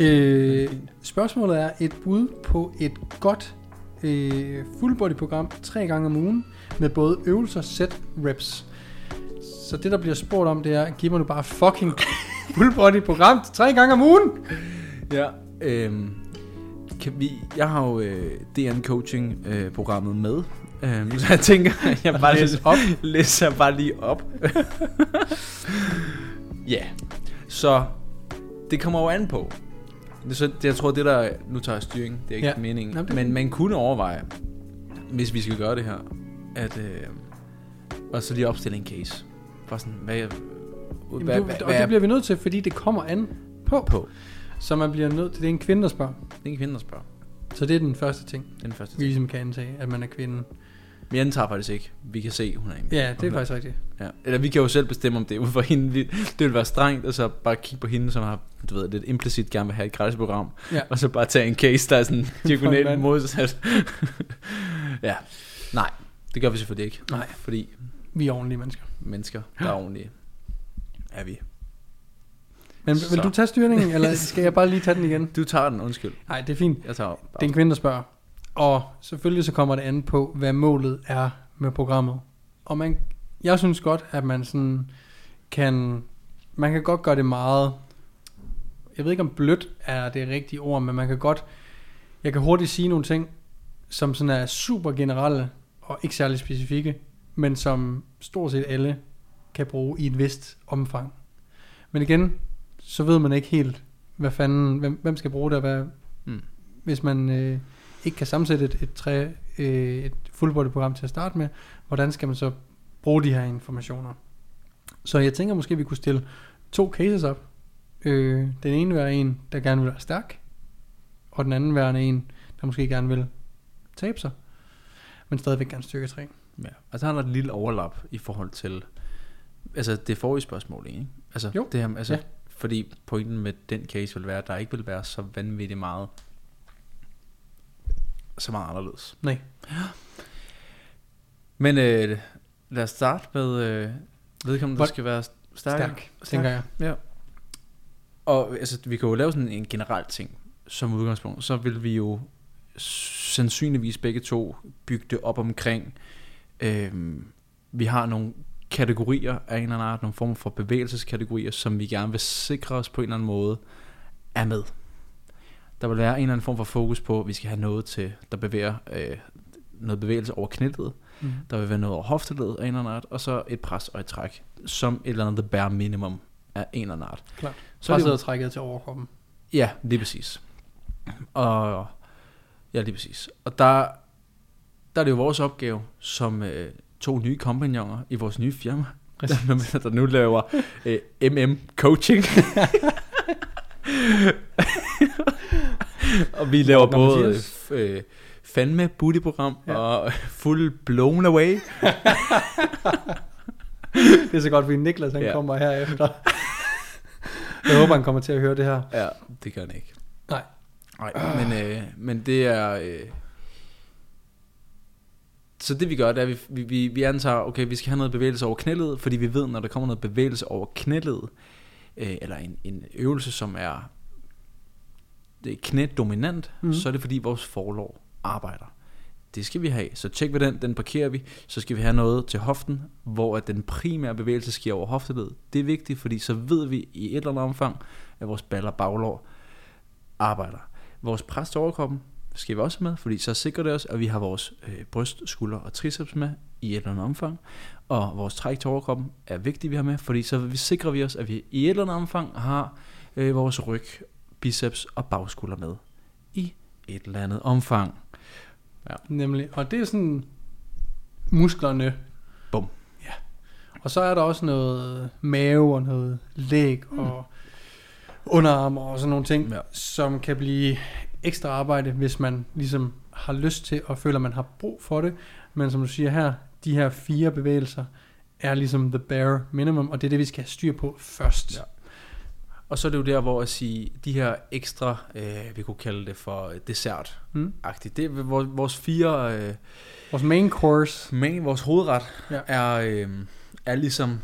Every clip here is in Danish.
Øh, spørgsmålet er et bud på et godt øh, full body program tre gange om ugen med både øvelser, set, reps. Så det der bliver spurgt om, det er, giv mig nu bare fucking full body program tre gange om ugen. Ja, øhm, kan vi, jeg har jo øh, DN Coaching øh, programmet med, øhm, så jeg tænker, jeg bare Læs læser, op. læser bare lige op. Ja, så det kommer jo an på. Det, så, det, jeg tror, det der, nu tager jeg styring, det er ikke Ja. meningen, Nå, det men man kunne overveje, hvis vi skal gøre det her, at, øh, og så lige opstille en case. Bare sådan, hvad, Jamen, hvad, du, hvad, og hvad det er bliver vi nødt til, fordi det kommer an på. på? Så man bliver nødt til, det er en kvinde, der spørger. Det er en kvinde, der spørger. Så det er den første ting, den første vi ting. ligesom kan antage, at man er kvinde. Vi antager faktisk ikke. Vi kan se, hun er en. Ja, det er faktisk rigtigt. Ja. Eller vi kan jo selv bestemme, om det er ud for hende. Det vil være strengt, og så bare kigge på hende, som har, du ved, lidt implicit gerne vil have et gratis program. Ja. Og så bare tage en case, der er sådan diagonalt modsat. ja. Nej, det gør vi selvfølgelig ikke. Nej. Fordi Vi er ordentlige mennesker. mennesker, der er ordentlige, er vi. Men vil Så. du tage styringen, eller skal jeg bare lige tage den igen? Du tager den, undskyld. Nej, det er fint. Jeg tager bare. Det er en kvinde, der spørger. Og selvfølgelig så kommer det an på, hvad målet er med programmet. Og man, jeg synes godt, at man sådan kan, man kan godt gøre det meget, jeg ved ikke om blødt er det rigtige ord, men man kan godt, jeg kan hurtigt sige nogle ting, som sådan er super generelle og ikke særlig specifikke, men som stort set alle kan bruge i et vist omfang. Men igen, så ved man ikke helt, hvad fanden, hvem, hvem skal bruge det, og hvad, Mm. hvis man øh, ikke kan sammensætte et, et, træ, øh, et full body program til at starte med, hvordan skal man så bruge de her informationer? Så jeg tænker måske, vi kunne stille to cases op. Øh, den ene være en, der gerne vil være stærk, og den anden være en, der måske gerne vil tabe sig, men stadigvæk gerne styrketræne. Ja. Og så har der et lille overlap i forhold til, altså det forrige spørgsmål, ikke? Altså, Jo. Det her, altså, ja. Fordi pointen med den case vil være, at der ikke vil være så vanvittigt meget, så meget anderledes. Nej. Men øh, lad os starte med øh, vedkommende, der skal være stærk. Stærk, tænker jeg. Ja. Og altså, vi kan jo lave sådan en generel ting som udgangspunkt. Så vil vi jo sandsynligvis begge to bygge det op omkring, øh, vi har nogle kategorier af en eller anden art, nogle former for bevægelseskategorier, som vi gerne vil sikre os på en eller anden måde er med. Der vil være en eller anden form for fokus på, at vi skal have noget til, der bevæger øh, noget bevægelse over knælet, Mm. der vil være noget over hofteledet af en eller anden art, og så et pres og et træk, som et eller andet bare minimum af en eller anden art. Klart. Så Presset og trækket til overkroppen. ja, lige præcis. Og ja, lige præcis. Og der, der er det jo vores opgave som øh, to nye kompagnoner i vores nye firma, der, der nu laver øh, MM coaching. og vi laver Morten både Mathias. øh, fandme booty-program Ja. og full blown away. Det er så godt, fordi Niklas han Ja. kommer herefter. Jeg håber, han kommer til at høre det her. Ja, det gør han ikke. Nej. Nej, men, øh, men det er... Øh, så det vi gør, det er, at vi, vi, vi, vi antager, okay, vi skal have noget bevægelse over knælet, fordi vi ved, når der kommer noget bevægelse over knælet, øh, eller en, en øvelse, som er det er knædominant, mm. så er det fordi vores forlov arbejder. Det skal vi have. Så tjek vi den, den parkerer vi. Så skal vi have noget til hoften, hvor at den primære bevægelse sker over hofteledet. Det er vigtigt, fordi så ved vi i et eller andet omfang, at vores baller baglår arbejder. Vores pres til overkroppen skal vi også med, fordi så sikrer det os, at vi har vores øh, bryst, skulder og triceps med i et eller andet omfang. Og vores træk til overkroppen er vigtigt, vi har med, fordi så vi sikrer vi os, at vi i et eller andet omfang har øh, vores ryg, biceps og bagskulder med i et eller andet omfang. Nemlig. Og det er sådan musklerne. Bum. Ja. Og så er der også noget mave og noget læg og underarm og sådan nogle ting, Ja. som kan blive ekstra arbejde, hvis man ligesom har lyst til og føler, man har brug for det. Men som du siger her, de her fire bevægelser er ligesom the bare minimum, og det er det, vi skal have styr på først. Ja. Og så er det jo der, hvor at sige, de her ekstra, øh, vi kunne kalde det for dessert Mm. Det er vores, vores fire, øh, Vores main course. main, vores hovedret Ja. er, øh, er ligesom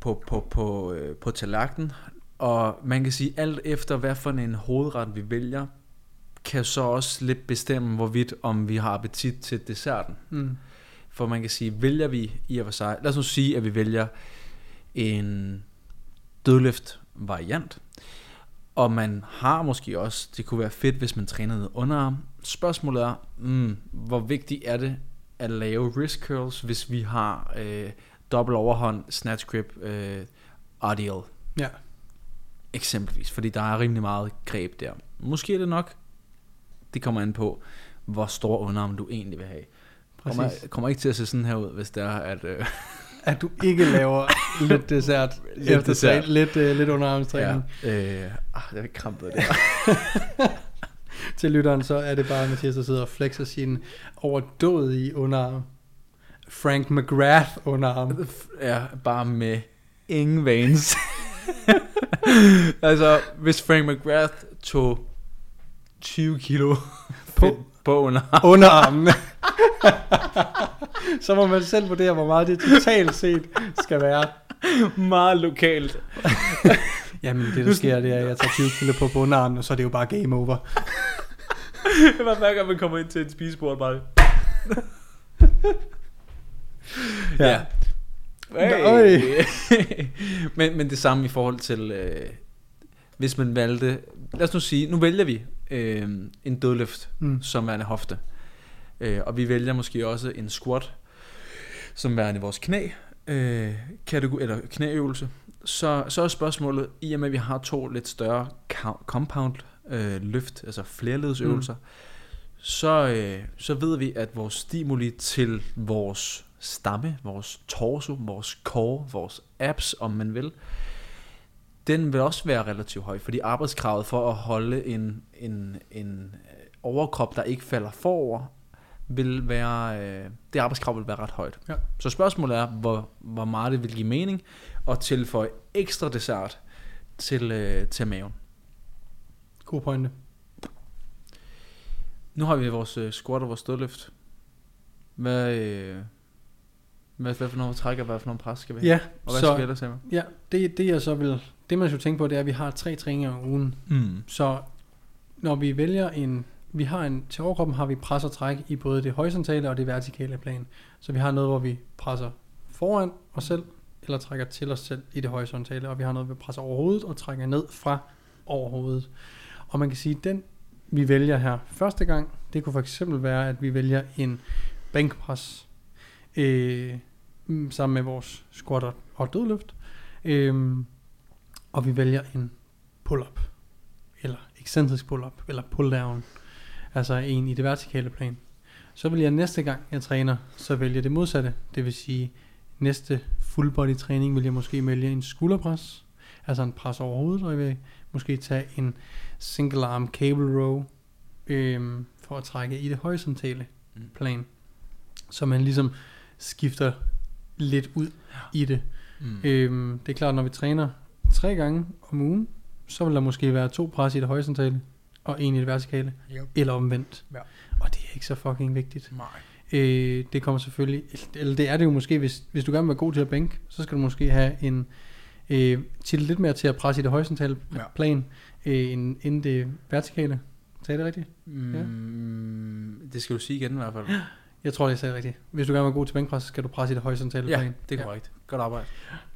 på, på, på, øh, på tallerkenen. Og man kan sige, alt efter hvad for en hovedret vi vælger, kan så også lidt bestemme, hvorvidt om vi har appetit til desserten. Mm. For man kan sige, vælger vi i og for sig, lad os nu sige, at vi vælger en dødløft variant, og man har måske også, det kunne være fedt, hvis man trænede underarm. Spørgsmålet er, mm, hvor vigtigt er det at lave wrist curls, hvis vi har øh, dobbelt overhånd, snatch grip, øh, RDL Ja. eksempelvis, fordi der er rimelig meget greb der. Måske er det nok, det kommer an på, hvor stor underarm du egentlig vil have. Kommer, Præcis. kommer ikke til at se sådan her ud, hvis det er, at... Øh, At du ikke laver lidt dessert, Lidt efter dessert. træ- lidt, uh, lidt underarmstræning. ja, øh, ah, det er krampet det Til lytteren, så er det bare Mathias, der sidder og flexer sin overdådige underarm. Frank McGrath underarm. Ja, bare med ingen veins. altså, hvis Frank McGrath tog 20 kilo På- på under Underarmen. så må man selv vurdere, hvor meget det totalt set skal være. meget lokalt. Jamen det der sker, det er, at jeg tager 20 kilo på, underarmen, og så er det jo bare game over. Det var hver gang, man kommer ind til et spisebord, bare... ja. Øj. men, men det samme i forhold til, øh, hvis man valgte, lad os nu sige, nu vælger vi øh, en dødløft Mm. som værende hofte. Øh, og vi vælger måske også en squat som værende vores knæ, øh, kategori, eller knæøvelse. Så, så er spørgsmålet, i og med at vi har to lidt større co- compound øh, løft, altså flerledsøvelser, mm. så, øh, så ved vi, at vores stimuli til vores stamme, vores torso, vores core, vores abs, om man vil, den vil også være relativt høj, fordi arbejdskravet for at holde en, en, en øh, overkrop, der ikke falder forover, vil være, øh, det arbejdskrav vil være ret højt. Ja. Så spørgsmålet er, hvor, hvor meget det vil give mening at tilføje ekstra dessert til, øh, til maven. God pointe. Nu har vi vores øh, squat og vores dødløft. Hvad, øh, hvad, hvad for nogle træk og hvad for nogle pres skal vi have? Ja, Og hvad så, skal vi ellers have med? ja det, det jeg så vil, det man skal tænke på, det er, at vi har tre træninger om ugen. Mm. Så når vi vælger en, vi har en, til overkroppen har vi pres og træk i både det horisontale og det vertikale plan. Så vi har noget, hvor vi presser foran os selv, eller trækker til os selv i det horisontale, og vi har noget, hvor vi presser over hovedet og trækker ned fra over hovedet. Og man kan sige, at den vi vælger her første gang, det kunne for eksempel være, at vi vælger en bænkpres øh, mm, sammen med vores squat og- og dødløft. Øh, og vi vælger en pull-up eller ekscentrisk pull-up, eller pull-down, altså en i det vertikale plan. Så vil jeg næste gang, jeg træner, så vælge det modsatte. Det vil sige, næste full body træning vil jeg måske vælge en skulderpres, altså en pres over hovedet, og jeg vil måske tage en single arm cable row, øhm, for at trække i det horisontale Mm. plan. Så man ligesom skifter lidt ud i det. Mm. Øhm, det er klart, når vi træner tre gange om ugen, så vil der måske være to pres i det horisontale, og en i det vertikale, Yep. eller omvendt. Ja. Og det er ikke så fucking vigtigt. Nej. Øh, det kommer selvfølgelig, eller det er det jo måske, hvis, hvis du gerne vil være god til at bænke, så skal du måske have en, øh, til lidt mere til at presse i det horisontale Ja. ja. plan, øh, end, end det vertikale. Sagde det rigtigt? Mm, Det skal du sige igen i hvert fald. Jeg tror, jeg sagde det rigtigt. Hvis du gerne vil god til bænkpres, så skal du presse i det horisontale Ja, plan. det er korrekt. Godt arbejde.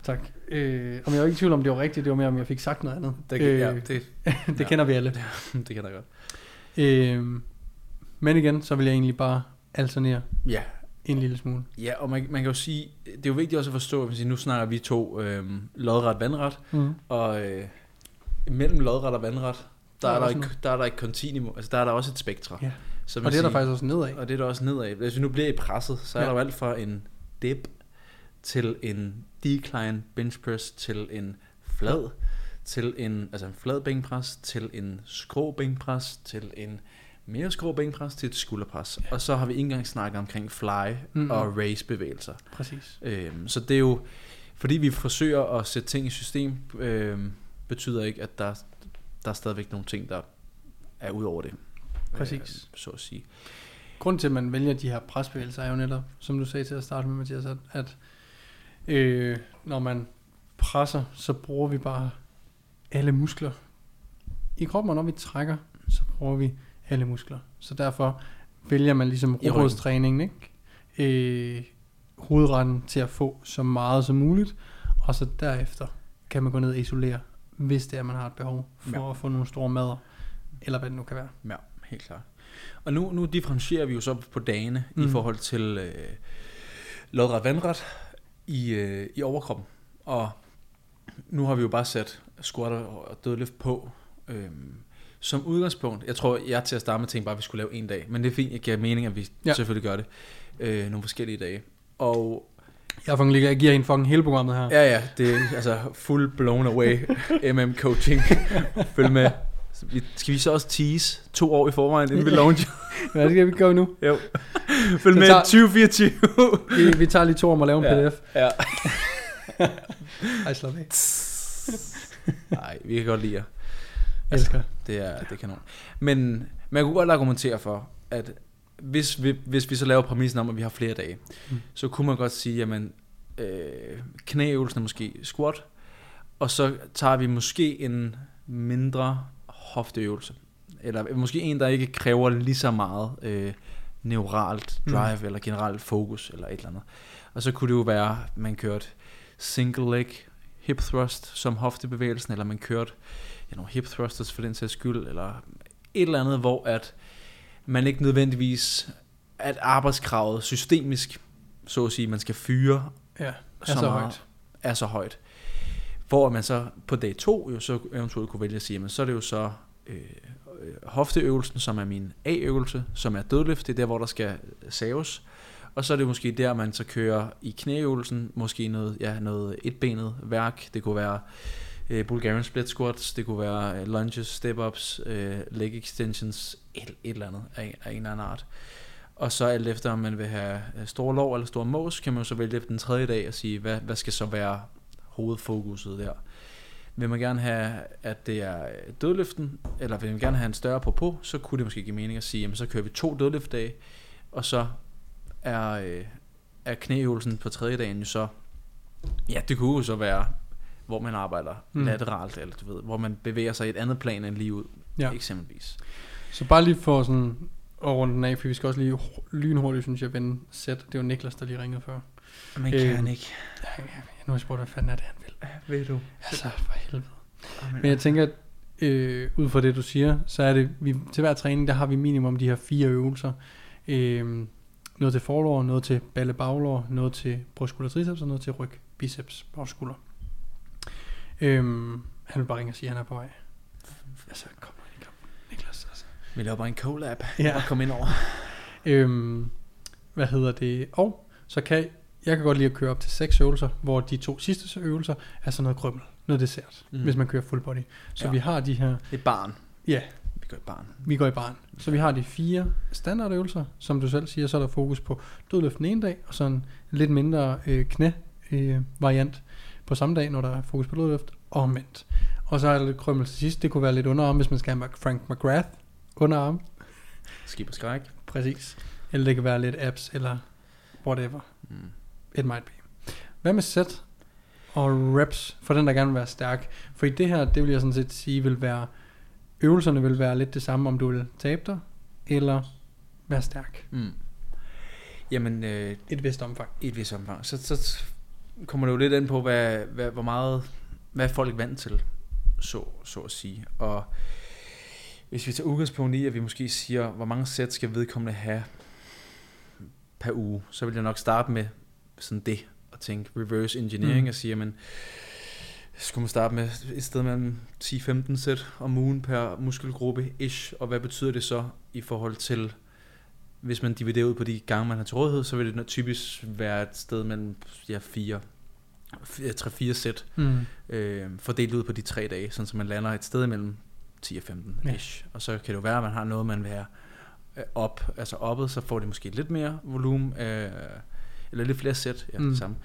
Tak. Øh, om jeg var ikke i tvivl om, det var rigtigt, det var mere, om jeg fik sagt noget andet. Det, øh, ja, det, det ja. kender vi alle. det kender jeg godt. Øh, Men igen, så vil jeg egentlig bare alternere Ja, en lille smule. ja og man, man kan jo sige, det er jo vigtigt også at forstå, at nu snakker vi to øh, lodret vandret, Mm. og øh, mellem lodret og vandret, der, Der er er, der, noget. der er der et kontinuum, altså der er der også et spektra. Ja. Så Og det er der faktisk også nedad. Og det er der også nedad. Hvis vi nu bliver i presset, så er Ja. der jo alt fra en dip til en decline bench press til en flad, til en, altså en flad bænkpres, til en skrå bænkpres, til en mere skrå bænkpres, til et skulderpres. Ja. Og så har vi ikke engang snakket omkring fly Mhm. og raise bevægelser. Præcis. Øhm, så det er jo, fordi vi forsøger at sætte ting i system, øhm, betyder ikke, at der, der er stadigvæk nogle ting, der er ud over det. Præcis. Øh, så at sige. Grunden til, at man vælger de her presbevægelser, er jo netop, som du sagde til at starte med, Mathias, at, at øh, når man presser, så bruger vi bare alle muskler i kroppen, og når vi trækker, så bruger vi alle muskler. Så derfor vælger man ligesom rådstræningen, ikke? Øh, hovedretten til at få så meget som muligt, og så derefter kan man gå ned og isolere, hvis det er, man har et behov for Ja. at få nogle store mader, eller hvad det nu kan være. Ja, helt klart. Og nu, nu differentierer vi jo så på dagene mm. i forhold til øh, lodret vandret i, øh, i overkroppen. Og nu har vi jo bare sat squat og dødløft på. Øhm, som udgangspunkt, jeg tror, jeg til at starte med tænkte bare, at vi skulle lave en dag. Men det er fint, jeg giver mening, at vi ja. Selvfølgelig gør det. Øh, nogle forskellige dage. Og Jeg, fucking, jeg giver en fucking hele programmet her. ja, ja, det er altså full blown away MM coaching. Følg med. Så vi- Skal vi så også tease to år i forvejen, inden vi launcher? Hvad skal vi gøre nu? Jo. Følg med tager- 2024. Vi, vi tager lige to om at lave en Ja. pdf. ja. Ej, slap af. Nej, vi kan godt lide jer. Jeg elsker. Det er, det er kanon. Men man kunne godt argumentere for, at hvis vi, hvis vi så laver præmissen om, at vi har flere dage, mm. så kunne man godt sige, jamen, øh, knæøvelsen er måske squat, og så tager vi måske en mindre hofteøvelse. Eller måske en, der ikke kræver lige så meget øh, neuralt drive, mm. eller generelt fokus, eller et eller andet. Og så kunne det jo være, at man kørte single leg hip thrust som hoftebevægelsen, eller man kørte ja, nogle hip thrusters for den sags skyld, eller et eller andet, hvor at man ikke nødvendigvis, at arbejdskravet systemisk, så at sige, man skal fyre Ja, er så, så meget, højt. er så højt. Hvor man så på dag to jo så eventuelt kunne vælge at sige, men så er det jo så Øh, øh, hofteøvelsen, som er min A-øvelse, som er dødløft, det er der, hvor der skal saves. Og så er det måske der, man så kører i knæøvelsen, måske noget, ja, noget etbenet værk. Det kunne være øh, Bulgarian split squats, det kunne være øh, lunges, step-ups, øh, leg extensions, et, et eller andet af, af en eller anden art. Og så alt efter, om man vil have øh, store lov eller store mås, kan man jo så vælge den tredje dag og sige, hvad, hvad skal så være hovedfokuset der. Vil man gerne have, at det er øh, dødløften, eller vil man gerne have en større på på, så kunne det måske give mening at sige, jamen så kører vi to dødløftdage, og så er, øh, er knæøvelsen på tredje dagen jo så, ja, det kunne jo så være, hvor man arbejder Mm. lateralt, eller du ved, hvor man bevæger sig i et andet plan end lige ud, Ja. ja. eksempelvis. Så bare lige for sådan at runde den af, for vi skal også lige hu- lynhurtigt, synes jeg, vende sæt. Det var Niklas, der lige ringede før. Men kan ikke. Ja, Nu har jeg spurgt, hvad fanden er det, han. Ved du? Altså, for helvede. Men jeg tænker, at øh, ud fra det, du siger, så er det, vi, til hver træning, der har vi minimum de her fire øvelser. Øh, noget til forlår, noget til balle baglår, noget til brystskulder triceps, og noget til ryg, biceps, bagskulder. Øh, han vil bare ringe og sige, at han er på vej. Altså, kom nu, lige, kom. Niklas, altså. Vi laver bare en collab. Ja. Ja. Og kom ind over. Øhm, hvad hedder det? Og så kan jeg kan godt lide at køre op til seks øvelser, hvor de to sidste øvelser er sådan noget krømmel, noget dessert, mm. Hvis man kører full body. Så ja. Vi har de her, Det er barn. ja, Vi går i barn. vi går i barn. Så vi har de fire standardøvelser, som du selv siger, så er der fokus på dødløft den ene dag, og så en lidt mindre øh, knæ øh, variant på samme dag, når der er fokus på dødløft, og omvendt. Og så er der lidt krømmel til sidst, det kunne være lidt underarm, hvis man skal have Frank McGrath underarm, Skib og skræk. præcis. Eller det kan være lidt abs, eller whatever. Mm. It might be. Hvad med set og reps, for den der gerne vil være stærk? For i det her, det vil jeg sådan set sige, vil være, øvelserne vil være lidt det samme, om du vil tabe dig, eller være stærk. Mm. Jamen, øh, Et vist omfang. i et vis omfang. Så, så kommer det jo lidt an på, hvad, hvad, hvor meget, hvad er folk vant til, så, så at sige. Og Hvis vi tager udgangspunkt i, at vi måske siger, hvor mange sæt skal vedkommende have per uge, så vil jeg nok starte med sådan det, og tænke reverse engineering, Mm. og sige, jamen, skulle man starte med et sted mellem 10-15 sæt om ugen per muskelgruppe ish, og hvad betyder det så i forhold til, hvis man dividerer ud på de gange, man har til rådighed, så vil det typisk være et sted mellem ja, 4, 3-4 sæt, Mm. øh, fordelt ud på de tre dage, sådan så man lander et sted mellem 10 og 15 Ja. ish. Og så kan det jo være, at man har noget, man vil have øh, op, altså oppet, så får det måske lidt mere volumen, øh, eller lidt flere sæt, ja, Mm. det samme,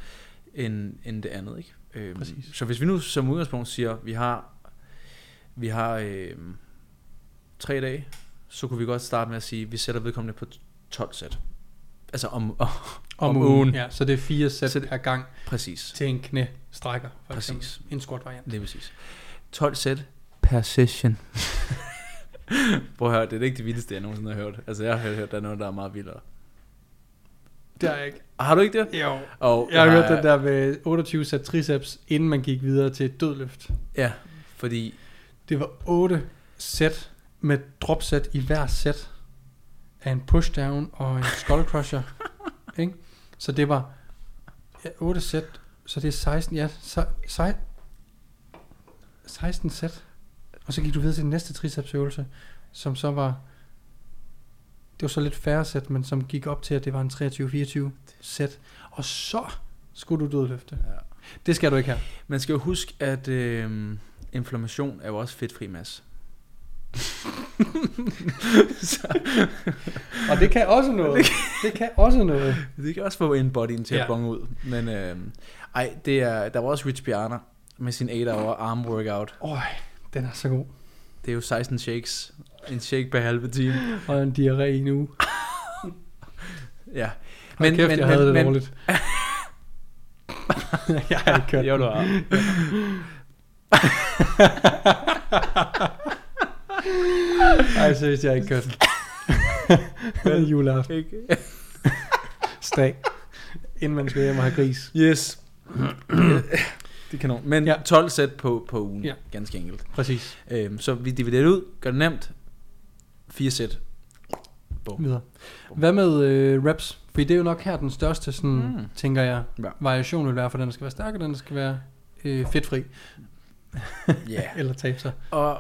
end, end det andet, ikke? Øh, Præcis. så hvis vi nu som udgangspunkt siger, vi har, vi har øh, tre dage, så kunne vi godt starte med at sige, at vi sætter vedkommende på 12 sæt. Altså om, om, Om, Om ugen. ugen. Ja, så det er fire sæt det- per gang præcis. til en knæstrækker, for Præcis. eksempel. En squat variant. Det er præcis. 12 sæt per session. Prøv at høre, det er ikke det vildeste, jeg nogensinde har hørt. Altså, jeg har hørt, der er noget, der er meget vildere. Det er jeg ikke. Har du ikke det? Jo. Og Jeg har hørt den der med 28 sæt triceps, inden man gik videre til et dødløft. Ja, fordi... Det var 8 sæt med dropsæt i hver sæt af en pushdown og en skull crusher. ikke? Så det var ja, 8 sæt, så det er 16, ja, så, sej, 16 sæt. Og så gik du videre til den næste tricepsøvelse, som så var, det var så lidt færre sæt, men som gik op til, at det var en 23-24 sæt. Og så skulle du dødløfte. Ja. Det skal du ikke have. Man skal jo huske, at øh, inflammation er jo også fedtfri masse. Og det kan også noget. Det kan også noget. det kan også få en bodyen til Ja. at bonge ud. Men øh, ej, det er, der var også Rich Piana med sin 8-hour arm workout. Øj, den er så god. Det er jo 16 shakes. En shake per halve time. Og en diarré i en uge. Ja. Men, kæft, men, jeg havde det men, dårligt. jeg har ikke kørt Jo, du har. Ej, seriøst, jeg har ikke kørt den. Vel juleaften. Ikke? Stag. Inden man skal hjem og have gris. Yes. det er kanon. Men Ja. ja. 12 sæt på, på ugen, Ja. ganske enkelt. Præcis. Øhm, så vi dividerer det ud, gør det nemt. 4 sæt. Bum. Videre. Hvad med øh, reps? For det er jo nok her den største, sådan, mm. Tænker jeg, Ja. variation vil være, for den skal være stærk, og den skal være øh, fedtfri. Ja. Eller tabe sig. Og,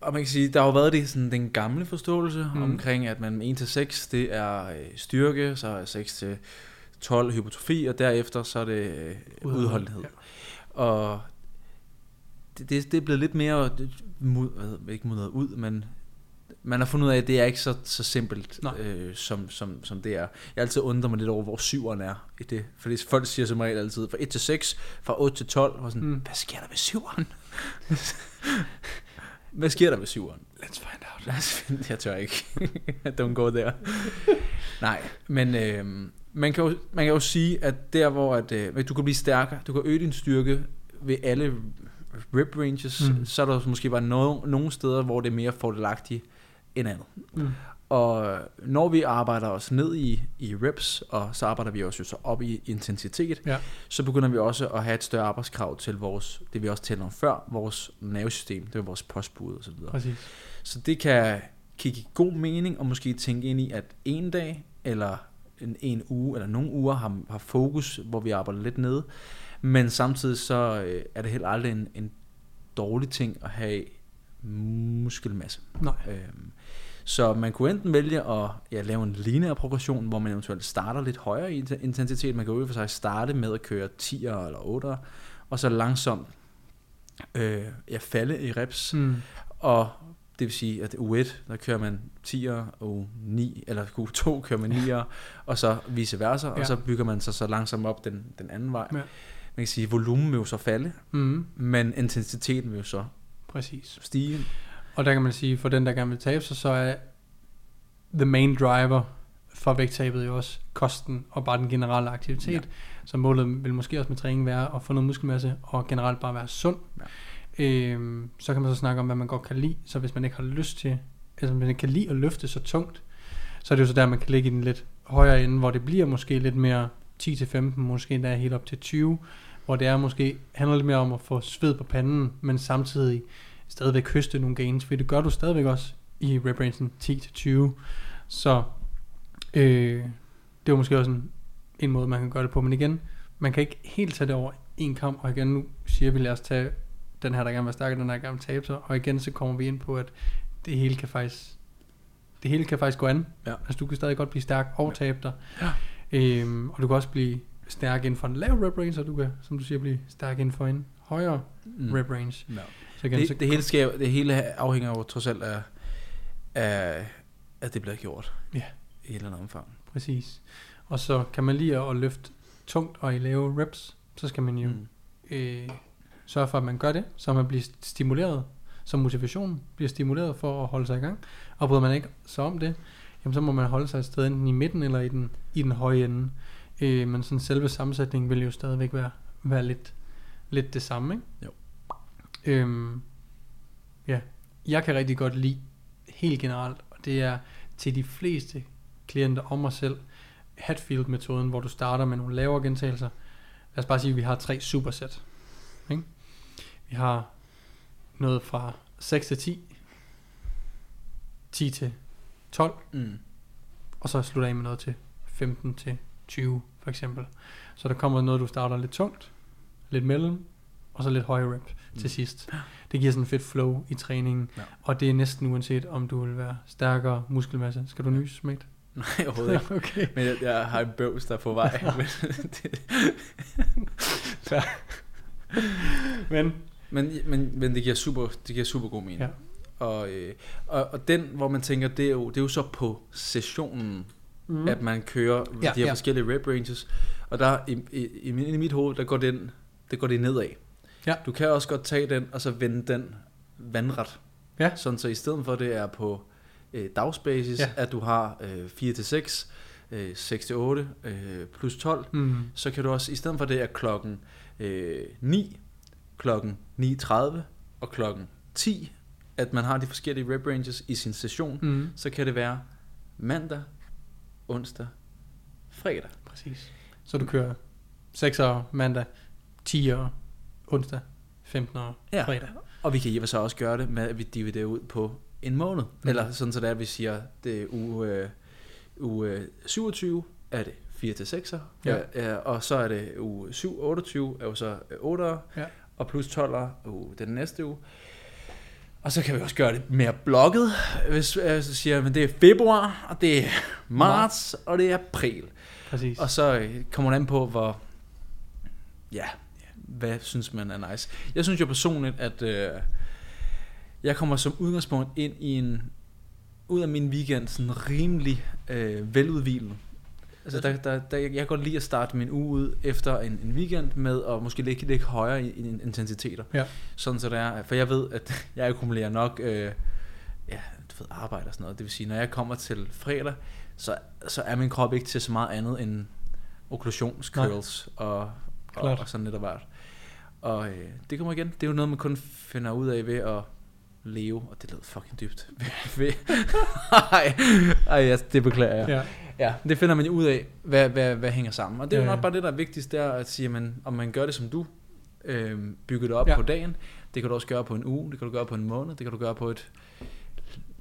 og man kan sige, der har jo været det, sådan, den gamle forståelse Mm. omkring, at man 1-6, det er øh, styrke, så er 6-12 hypotrofi, og derefter så er det øh, udholdenhed. Ja. Og det, det, det er blevet lidt mere, det, mud, hvad, ikke mudret ud, men man har fundet ud af, at det er ikke så, så simpelt, Nej. øh, som, som, som det er. Jeg altid undrer mig lidt over, hvor syveren er i det. Fordi folk siger som regel altid, fra 1 til 6, fra 8 til 12, og sådan, Mm. mm. hvad sker der ved syveren? hvad sker der ved syveren? Let's find out. Lad os finde, jeg tør ikke. Don't go there. Nej, men øh, man, kan jo, man kan jo sige, at der hvor at, øh, du kan blive stærkere, du kan øge din styrke ved alle rip ranges, Mm. så er der måske bare no, nogle steder, hvor det er mere fordelagtigt end andet. Mm. Og når vi arbejder os ned i, i reps, og så arbejder vi også jo så op i intensitet, Ja. så begynder vi også at have et større arbejdskrav til vores, det vi også talte om før, vores nervesystem, det er vores postbud og så. Så det kan kigge i god mening, og måske tænke ind i, at en dag, eller en, en uge, eller nogle uger har, har fokus, hvor vi arbejder lidt nede, men samtidig så øh, er det heller aldrig en, en dårlig ting at have muskelmasse. Nej. Øhm, så man kunne enten vælge at ja, lave en lineær progression, hvor man eventuelt starter lidt højere i inten- intensitet. Man kan jo for sig starte med at køre 10'er eller 8'er, og så langsomt øh, ja, falde i reps. Mm. Og det vil sige, at u 1, der kører man 10'er, og 9, eller u 2 kører man 9'er, og så vice versa, Ja. og så bygger man sig så langsomt op den, den anden vej. Ja. Man kan sige, at volumen vil jo så falde, Mm. men intensiteten vil jo så Præcis. stige. Og der kan man sige, for den, der gerne vil tabe sig, så er the main driver for vægttabet jo også kosten og bare den generelle aktivitet. Ja. Så målet vil måske også med træning være at få noget muskelmasse og generelt bare være sund. Ja. Øhm, så kan man så snakke om, hvad man godt kan lide. Så hvis man ikke har lyst til, altså hvis man ikke kan lide at løfte så tungt, så er det jo så der, man kan ligge i den lidt højere ende, hvor det bliver måske lidt mere 10-15, måske endda helt op til 20, hvor det er måske handler lidt mere om at få sved på panden, men samtidig stadigvæk høste nogle gains, for det gør du stadigvæk også i rep 10-20. Så øh, det var måske også en, en måde, man kan gøre det på. Men igen, man kan ikke helt tage det over en kamp, og igen, nu siger vi, lad os tage den her, der gerne vil være stærk, og den her, der gerne vil tabe sig, og igen, så kommer vi ind på, at det hele kan faktisk, det hele kan faktisk gå an. Ja. Altså, du kan stadig godt blive stærk og tabe dig. Ja. Øhm, og du kan også blive stærk inden for en lav rep range, og du kan, som du siger, blive stærk inden for en højere Mm. rep range. Ja. Så igen, så Det, det, hele sker, det hele afhænger jo trods alt af, af at det bliver gjort. Ja. I et eller andet omfang. Præcis. Og så kan man lige at løfte tungt og i lave reps, så skal man jo Mm. øh, sørge for, at man gør det, så man bliver stimuleret, så motivationen bliver stimuleret for at holde sig i gang. Og bryder man ikke så om det, jamen så må man holde sig et sted enten i midten eller i den, i den høje ende. Øh, men sådan selve sammensætningen vil jo stadigvæk være, være lidt, lidt det samme, ikke? Jo. Øhm, ja, jeg kan rigtig godt lide helt generelt, og det er til de fleste klienter og mig selv, Hatfield-metoden, hvor du starter med nogle lavere gentagelser. Lad os bare sige, at vi har tre supersæt. Ikke? Vi har noget fra 6 til 10, 10 til 12, Mm. og så slutter af med noget til 15 til 20 for eksempel. Så der kommer noget, du starter lidt tungt, lidt mellem, og så lidt højere rep Mm. til sidst. Det giver sådan en fedt flow i træningen, Ja. og det er næsten uanset, om du vil være stærkere muskelmasse. Skal du nys, mate? Nej, overhovedet ikke. okay. Men jeg, jeg har en bøvs, der er på vej. Men det, Men, men, men, men det giver super, det giver super god mening. Ja. Og, øh, og, og den, hvor man tænker, det er jo, det er jo så på sessionen, mm. at man kører Ja, de her ja. forskellige rep ranges. Og der i, i, i, mit hoved, der går den, det går det nedad. Ja. Du kan også godt tage den, og så vende den vandret. Ja. Sådan så i stedet for, det er på øh, dagsbasis, Ja. at du har øh, 4-6, øh, 6-8, øh, plus 12, Mm. så kan du også, i stedet for det er klokken øh, 9, klokken 9.30 og klokken 10, at man har de forskellige rep ranges i sin session, Mm. så kan det være mandag, onsdag, fredag. Præcis. Så du kører 6'er mandag, 10'er onsdag, 15'er Ja. fredag. Og vi kan så også gøre det med, at vi dividerer ud på en måned. Mm. Eller sådan så det er, at vi siger, det er uge, øh, uge øh, 27, er det 4 til 6'er. Ja. Ja, og så er det uge 7, 28, er jo så 8'er. Ja. Og plus 12'er uge den næste uge. Og så kan vi også gøre det mere blokket, hvis jeg så siger, men det er februar, og det er marts, og det er april. Præcis. Og så øh, kommer det an på, hvor... Ja, hvad synes man er nice. Jeg synes jo personligt, at øh, jeg kommer som udgangspunkt ind i en... Ud af min weekend sådan rimelig øh, veludvilet. Altså, der, der, der, jeg kan godt lide at starte min uge ud efter en, en weekend med at måske ligge lidt højere i, i intensiteter. Ja. Sådan så det er, for jeg ved, at jeg akkumulerer nok øh, ja, du ved, arbejde og sådan noget. Det vil sige, når jeg kommer til fredag, så, så er min krop ikke til så meget andet end okklusionscurls og, og, Klart. og sådan lidt af hvert. Og øh, det kommer igen. Det er jo noget, man kun finder ud af ved at leve, og det lød fucking dybt. Ej, ej ja, det beklager jeg. Ja. Ja, det finder man jo ud af, hvad, hvad, hvad hænger sammen. Og det er jo Ja, nok bare det, der er vigtigst, det er at sige, man, om man gør det som du, øh, bygger det op Ja. på dagen. Det kan du også gøre på en uge, det kan du gøre på en måned, det kan du gøre på et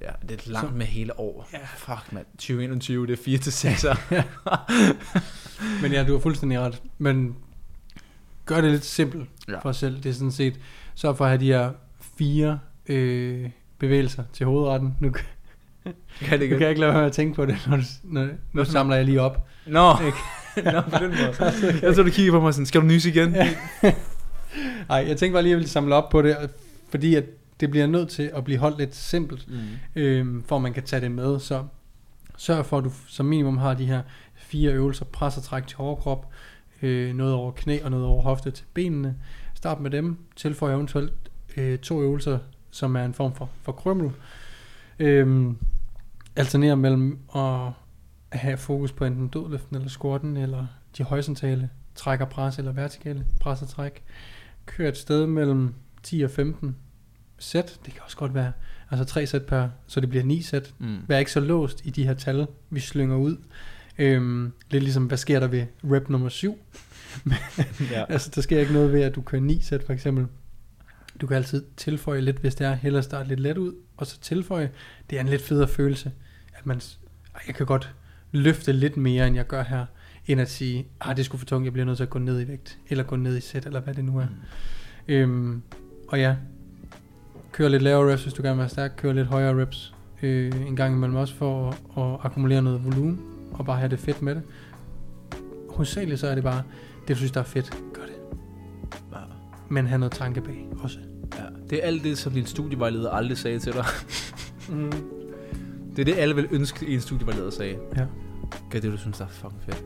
ja, lidt langt Så- med hele år. Ja. Fuck mand, 2021, det er 4 til 6 Men ja, du har fuldstændig ret. Men gør det lidt simpelt. Ja. for os selv. Det er sådan set, så for at have de her fire øh, bevægelser til hovedretten. Nu, kan- Kan det nu kan jeg ikke lade være at tænke på det, når, du, når nu samler jeg lige op. Nå, Ikke? Nå, på den måde. Jeg tror, du kigger på mig sådan, skal du nys igen? Ja. Nej, jeg tænkte bare lige, at jeg ville samle op på det, fordi at det bliver nødt til at blive holdt lidt simpelt, Mm. øh, for at man kan tage det med. Så sørg for, at du som minimum har de her fire øvelser, pres og træk til overkrop, øh, noget over knæ og noget over hofte til benene. Start med dem, tilføj eventuelt øh, to øvelser, som er en form for, for krømmel. Øh, alternere mellem at have fokus på enten dødløften eller squatten, eller de horisontale træk og pres, eller vertikale pres og træk. Kør et sted mellem 10 og 15 sæt. Det kan også godt være, altså tre sæt per, så det bliver ni sæt. Mm. Vær ikke så låst i de her tal, vi slynger ud. Øhm, lidt ligesom, hvad sker der ved rep nummer 7? Ja. Altså, der sker ikke noget ved, at du kører 9 sæt for eksempel. Du kan altid tilføje lidt, hvis det er, hellere starte lidt let ud, og så tilføje. Det er en lidt federe følelse, at man, s- "Ej, jeg kan godt løfte lidt mere, end jeg gør her, end at sige, ah, det skulle for tungt, jeg bliver nødt til at gå ned i vægt, eller gå ned i sæt, eller hvad det nu er. Mm. Øhm, og ja, kør lidt lavere reps, hvis du gerne vil være stærk. Kør lidt højere reps øh, en gang imellem også for at, at akkumulere noget volumen og bare have det fedt med det. Hovedsageligt så er det bare, det du synes der er fedt. Men have noget tanke bag også. Ja. Det er alt det, som din studievejleder aldrig sagde til dig. Mm. Det er det, alle vil ønske, en studievejleder sagde. Ja. Gør det, du synes, der er fucking fedt.